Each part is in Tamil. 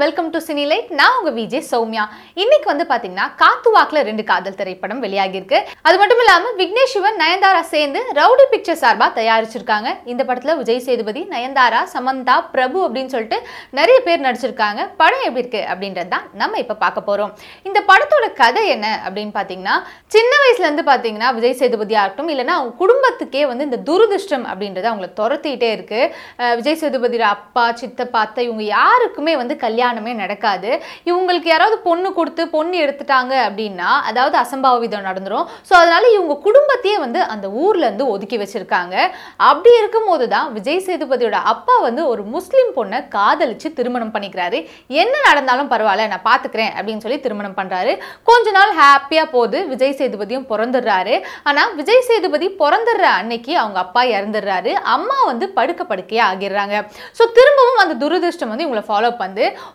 வெல்கம் டு சினிலைட் நான் உங்க விஜய் சௌமியா. இன்னைக்கு வந்து பாத்தீங்கன்னா காத்து வாக்குல ரெண்டு காதல் திரைப்படம் வெளியாகிருக்கு அது மட்டும் இல்லாம விக்னேஷ் சிவன் நயன்தாரா சேர்ந்து ரவுடி பிக்சர் சார்பா தயாரிச்சிருக்காங்க. இந்த படத்துல விஜய் சேதுபதி நயன்தாரா சமந்தா பிரபு அப்படின்னு சொல்லிட்டு நிறைய பேர் நடிச்சிருக்காங்க. படம் எப்படி இருக்கு அப்படின்றது தான் நம்ம இப்ப பார்க்க போறோம். இந்த படத்தோட கதை என்ன அப்படின்னு பாத்தீங்கன்னா சின்ன வயசுல இருந்து பாத்தீங்கன்னா விஜய் சேதுபதி ஆகட்டும் இல்லைன்னா அவங்க குடும்பத்துக்கே வந்து இந்த துரதிருஷ்டம் அப்படின்றத அவங்கள துரத்திட்டே இருக்கு. விஜய் சேதுபதியோட அப்பா சித்தப்பா அத்தை இவங்க யாருக்குமே வந்து கல்யாணம் நடக்காது. இவங்களுக்கு யாராவது பொண்ணு கொடுத்து பொண்ணு எடுத்துட்டாங்க அப்படின்னா அதாவது அசம்பாவிதம் நடந்துடும் ஸோ அதனால இவங்க குடும்பத்தையே வந்து அந்த ஊர்ல இருந்து ஒதுக்கி வச்சிருக்காங்க. அப்படி இருக்கும்போது தான் விஜய் சேதுபதியோட அப்பா வந்து ஒரு முஸ்லீம் பொண்ணை காதலிச்சு திருமணம் பண்ணிக்கிறாரு. என்ன நடந்தாலும் பரவாயில்ல நான் பார்த்துக்கிறேன் அப்படின்னு சொல்லி திருமணம் பண்றாரு. கொஞ்ச நாள் ஹாப்பியா போகுது விஜய் சேதுபதியும் பிறந்துடுறாரு. ஆனா விஜய் சேதுபதி பிறந்துடுற அன்னைக்கு அவங்க அப்பா இறந்துடுறாரு. அம்மா வந்து படுக்க படுக்கையா ஆகிடுறாங்க. ஸோ திரும்பவும் அந்த துரதிருஷ்டம் வந்து இவங்களை ஃபாலோ பண்ணி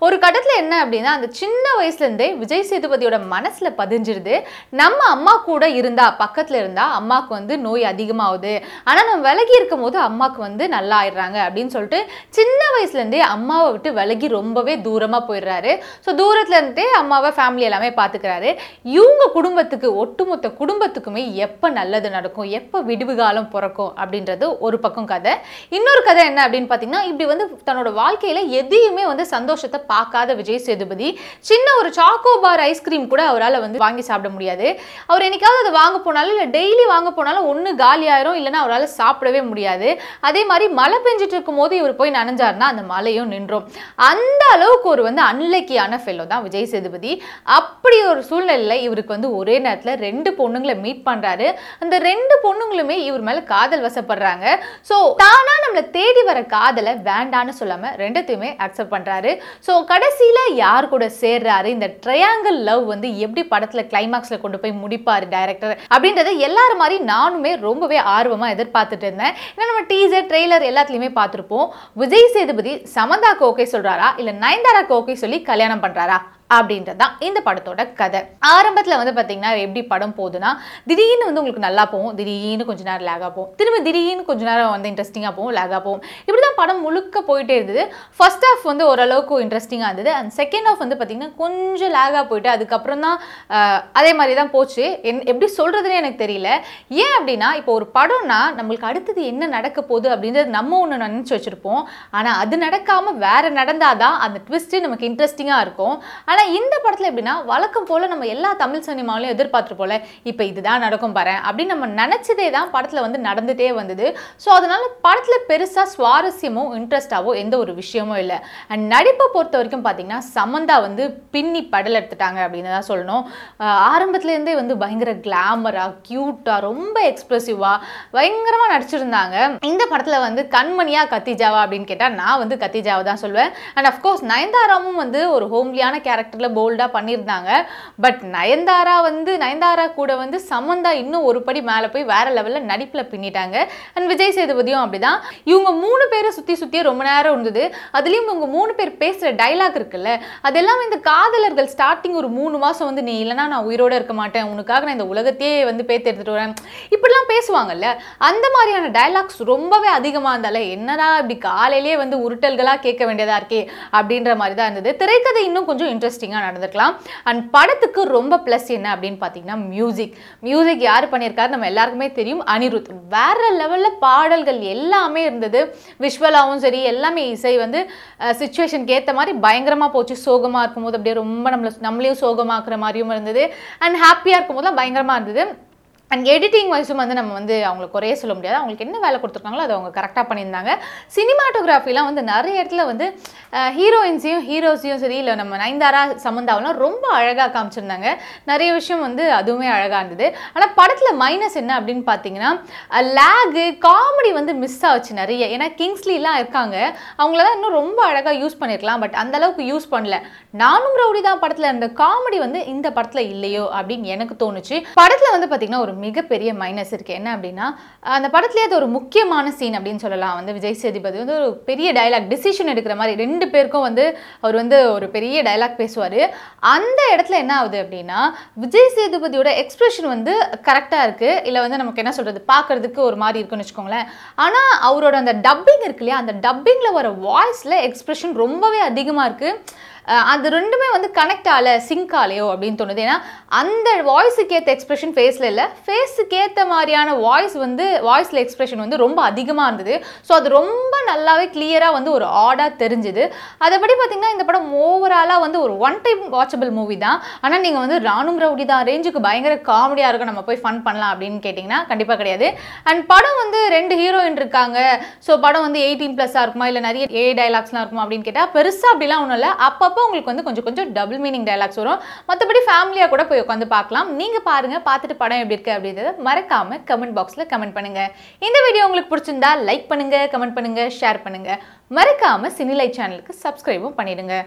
ஒரு கட்டத்தில் என்ன அப்படின்னா அந்த சின்ன வயசுலேருந்தே விஜய் சேதுபதியோட மனசில் பதிஞ்சிருது. நம்ம அம்மா கூட இருந்தா பக்கத்தில் இருந்தால் அம்மாவுக்கு வந்து நோய் அதிகமாகுது. ஆனால் நம்ம விலகி இருக்கும் போது அம்மாவுக்கு வந்து நல்லா ஆயிடுறாங்க அப்படின்னு சொல்லிட்டு சின்ன வயசுலேருந்தே அம்மாவை விட்டு விலகி ரொம்பவே தூரமாக போயிடுறாரு. ஸோ தூரத்தில் இருந்தே அம்மாவை ஃபேமிலி எல்லாமே பார்த்துக்கிறாரு இவங்க குடும்பத்துக்கு ஒட்டுமொத்த குடும்பத்துக்குமே எப்போ நல்லது நடக்கும் எப்போ விடுவு காலம் பிறக்கும் அப்படின்றது ஒரு பக்கம் கதை. இன்னொரு கதை என்ன அப்படின்னு பார்த்தீங்கன்னா இப்படி வந்து தன்னோட வாழ்க்கையில் எதையுமே வந்து சந்தோஷத்தை பார்க்காத விஜய் சேதுபதி சின்ன ஒரு சாக்கோ பார் ஐஸ்கிரீம் கூட அவரால் வந்து வாங்கி சாப்பிட முடியாது. அவர் என்னைக்காவது அதை வாங்க போனாலும் இல்லை டெய்லி வாங்க போனாலும் ஒன்று காலியாயிரும் இல்லைன்னா அவரால் சாப்பிடவே முடியாது. அதே மாதிரி மழை பெஞ்சிட்டு இருக்கும் போது இவர் போய் நனைஞ்சார்னா அந்த மழையும் நின்றோம். அந்த அளவுக்கு ஒரு வந்து அன்லக்கியான ஃபெல்லோ தான் விஜய் சேதுபதி. அப்படி ஒரு சூழ்நிலையில் இவருக்கு வந்து ஒரே நேரத்தில் ரெண்டு பொண்ணுங்களை மீட் பண்ணுறாரு அந்த ரெண்டு பொண்ணுங்களுமே இவர் மேலே காதல் வசப்படுறாங்க. ஸோ தானாக நம்மளை தேடி வர காதலை வேண்டான்னு சொல்லாம ரெண்டுத்தையுமே அக்செப்ட் பண்றாரு. ஸோ கடைசியில் யார் கூட சேர்றாரு? இந்த ட்ரையாங்கிள் லவ் வந்து எப்படி படத்தில் கிளைமேக்ஸில் கொண்டு போய் முடிப்பார் டைரக்டர் அப்படின்றத எல்லாரும் மாதிரி நானுமே ரொம்பவே ஆர்வமாக எதிர்பார்த்துட்டு இருந்தேன். ஏன்னா நம்ம டீசர் ட்ரெய்லர் எல்லாத்துலேயுமே பார்த்துருப்போம். விஜய் சேதுபதி சமந்தா கோகே சொல்கிறாரா இல்லை நயன்தாரா கோகே சொல்லி கல்யாணம் பண்ணுறாரா அப்படின்றது தான் இந்த படத்தோட கதை. ஆரம்பத்தில் வந்து பார்த்தீங்கன்னா எப்படி படம் போகுதுன்னா திடீர்னு வந்து உங்களுக்கு நல்லா போகும் திடீர்னு கொஞ்ச நேரம் லேகாக போகும். திரும்ப திடீர்னு கொஞ்ச நேரம் வந்து இன்ட்ரெஸ்டிங்காக போகும் லேகாக போகும். இப்படி தான் படம் முழுக்க போயிட்டே இருந்தது. ஃபர்ஸ்ட் ஹாஃப் வந்து ஓரளவுக்கு இன்ட்ரெஸ்டிங்காக இருந்தது. அண்ட் செகண்ட் ஹாஃப் வந்து பார்த்தீங்கன்னா கொஞ்சம் லேகாக போயிட்டு அதுக்கப்புறம் தான் அதே மாதிரி தான் போச்சு. என் எப்படி சொல்கிறதுனே எனக்கு தெரியல. ஏன் அப்படின்னா இப்போ ஒரு படம்னா நம்மளுக்கு அடுத்தது என்ன நடக்க போகுது அப்படின்றது நம்ம ஒன்று நினச்சி வச்சுருப்போம். ஆனால் அது நடக்காமல் வேறு நடந்தால் தான் அந்த ட்விஸ்ட்டு நமக்கு இன்ட்ரெஸ்டிங்காக இருக்கும். ஆனால் இந்த படத்தில் எப்படின்னா வழக்கம் போல் நம்ம எல்லா தமிழ் சினிமாவிலையும் எதிர்பார்த்துருப்போம் இப்போ இதுதான் நடக்கும் பாரு அப்படின்னு நம்ம நினச்சதே தான் படத்தில் வந்து நடந்துகிட்டே வந்தது. ஸோ அதனால் படத்தில் பெருசாக சுவாரஸ்யமோ இன்ட்ரெஸ்டாவோ எந்த ஒரு விஷயமும் இல்லை. அண்ட் நடிப்பை பொறுத்த வரைக்கும் பார்த்தீங்கன்னா சமந்தா வந்து பின்னி படல் எடுத்துட்டாங்க அப்படின்னு தான் சொல்லணும். ஆரம்பத்துலேருந்தே வந்து பயங்கர கிளாமராக க்யூட்டாக ரொம்ப எக்ஸ்ப்ரெசிவாக பயங்கரமாக நடிச்சிருந்தாங்க. இந்த படத்தில் வந்து கண்மணியாக கத்திஜாவா அப்படின்னு கேட்டால் நான் வந்து கத்திஜாவை தான் சொல்லுவேன். அண்ட் அஃப்கோர்ஸ் நயன்தாராவும் வந்து ஒரு ஹோம்லியான கேரக்டரில் போல்டாக பண்ணியிருந்தாங்க பட் நயன்தாரா வந்து நயன்தாரா கூட வந்து சமந்தா இன்னும் ஒரு படி மேலே போய் வேற லெவலில் நடிப்பில் பின்னிட்டாங்க. அண்ட் விஜய் சேதுபதியும் அப்படிதான். இவங்க மூணு பேரை சுற்றி சுற்றியே ரொம்ப நேரம் இருந்தது. அதுலேயும் இவங்க மூணு பேர் பேசுகிற டைலாக் இருக்குல்ல அதெல்லாம் இந்த காதலர்கள் ஸ்டார்டிங் ஒரு மூணு மாதம் வந்து நீ இல்லைனா நான் உயிரோட இருக்க மாட்டேன். உனக்காக நான் இந்த உலகத்தையே வந்து பேத்து எடுத்துட்டு வரேன். இப்படிலாம் பேசுவாங்கல்ல. அந்த மாதிரியான டைலாக்ஸ் ரொம்பவே அதிகமாக இருந்தால என்னடா இப்படி காலையிலேயே வந்து உருட்டல்களாக கேட்க வேண்டியதாக இருக்கே? அப்படின்ற மாதிரி தான் இருந்தது. திரைக்கதை இன்னும் கொஞ்சம் இன்ட்ரெஸ்ட் இன்ட்ரெஸ்டிங்காக நடந்திருக்கலாம். அண்ட் படத்துக்கு ரொம்ப ப்ளஸ் என்ன அப்படின்னு பார்த்தீங்கன்னா மியூசிக் மியூசிக் யார் பண்ணியிருக்காரு? நம்ம எல்லாருக்குமே தெரியும் அனிருத். வேற லெவலில் பாடல்கள் எல்லாமே இருந்தது. விஷுவலாகவும் சரி எல்லாமே இசை வந்து சுச்சுவேஷனுக்கு ஏற்ற மாதிரி பயங்கரமாக போச்சு. சோகமாக இருக்கும்போது அப்படியே ரொம்ப நம்மளை நம்மளையும் சோகமாக்குற மாதிரியும் இருந்தது. அண்ட் ஹாப்பியாக இருக்கும்போது பயங்கரமாக இருந்தது. அண்ட் எடிட்டிங் வைஸும் வந்து நம்ம வந்து அவங்களை குறைய சொல்ல முடியாது. அவங்களுக்கு என்ன வேலை கொடுத்துருக்காங்களோ அதை அவங்க கரெக்டாக பண்ணியிருந்தாங்க. சினிமாட்டோகிராஃபிலாம் வந்து நிறைய இடத்துல வந்து ஹீரோயின்ஸையும் ஹீரோஸையும் சரி இல்லை நம்ம நயன்தாரா சமந்தாவெல்லாம் ரொம்ப அழகாக காமிச்சிருந்தாங்க. நிறைய விஷயம் வந்து அதுவுமே அழகாக இருந்தது. ஆனால் படத்தில் மைனஸ் என்ன அப்படின்னு பார்த்தீங்கன்னா லேகு காமெடி வந்து மிஸ் ஆச்சு நிறைய. ஏன்னா கிங்ஸ்லிலாம் இருக்காங்க. அவங்கள இன்னும் ரொம்ப அழகாக யூஸ் பண்ணியிருக்கலாம். பட் அந்த அளவுக்கு யூஸ் பண்ணல. நானும் ரவுடி தான் படத்தில் இருந்த காமெடி வந்து இந்த படத்தில் இல்லையோ அப்படின்னு எனக்கு தோணுச்சு. படத்தில் வந்து பார்த்தீங்கன்னா ஒரு மிகப்பெரிய மைனஸ் இருக்குது என்ன அப்படின்னா அந்த படத்துலேயே அது ஒரு முக்கியமான சீன் அப்படின்னு சொல்லலாம். வந்து விஜய் சேதுபதி வந்து ஒரு பெரிய டயலாக் டிசிஷன் எடுக்கிற மாதிரி ரெண்டு பேருக்கும் வந்து அவர் வந்து ஒரு பெரிய டயலாக் பேசுவார். அந்த இடத்துல என்ன ஆகுது அப்படின்னா விஜய் சேதுபதியோட எக்ஸ்பிரஷன் வந்து கரெக்டாக இருக்குது இல்லை வந்து நமக்கு என்ன சொல்கிறது பார்க்கறதுக்கு ஒரு மாதிரி இருக்குன்னு வச்சுக்கோங்களேன். ஆனால் அவரோட அந்த டப்பிங் இருக்கு இல்லையா அந்த டப்பிங்கில் வர வாய்ஸில் எக்ஸ்பிரஷன் ரொம்பவே அதிகமாக இருக்குது அது ரெண்டுமே வந்து கனெக்ட் ஆகலை சிங்க் ஆலையோ அப்படின்னு தோணுது. ஏன்னா அந்த வாய்ஸுக்கு ஏற்ற எக்ஸ்பிரஷன் ஃபேஸில் இல்லை. ஃபேஸுக்கு ஏற்ற மாதிரியான வாய்ஸ் வந்து வாய்ஸில் எக்ஸ்பிரஷன் வந்து ரொம்ப அதிகமாக இருந்தது. ஸோ அது ரொம்ப நல்லாவே கிளியராக வந்து ஒரு ஆடாக தெரிஞ்சுது. அதைப்படி பார்த்திங்கன்னா இந்த படம் ஓவராலாக வந்து ஒரு ஒன் டைம் வாட்சபிள் மூவி தான். ஆனால் நீங்கள் வந்து ராணும் ரவுடி தான் ரேஞ்சுக்கு பயங்கர காமெடியாக இருக்கும். நம்ம போய் ஃபன் பண்ணலாம் அப்படின்னு கேட்டிங்கன்னா கண்டிப்பாக கிடையாது. அண்ட் படம் வந்து ரெண்டு ஹீரோயின் இருக்காங்க. ஸோ படம் வந்து எயிட்டீன் ப்ளஸ்ஸாக இருக்குமா? இல்லை நிறைய ஏ டைலாக்ஸ்லாம் இருக்குமா? அப்படின்னு கேட்டால் பெருசாக அப்படிலாம் ஒன்றும் இல்லை. அப்பப்போ உங்களுக்கு வந்து கொஞ்சம் கொஞ்சம் டபுள் மீனிங் டைலாக்ஸ் வரும். மற்றபடி ஃபேமிலியாக கூட போய் உட்காந்து பார்க்கலாம். நீங்கள் பாருங்கள் பார்த்துட்டு படம் எப்படி இருக்குது அப்படின்றத மறக்காமல் கமெண்ட் பாக்ஸில் கமெண்ட் பண்ணுங்கள் இந்த வீடியோ உங்களுக்கு பிடிச்சிருந்தா லைக் பண்ணுங்கள் கமெண்ட் பண்ணுங்கள் ஷேர் பண்ணுங்கள் மறக்காமல் சினிலை சேனலுக்கு சப்ஸ்கிரைபும் பண்ணிடுங்க.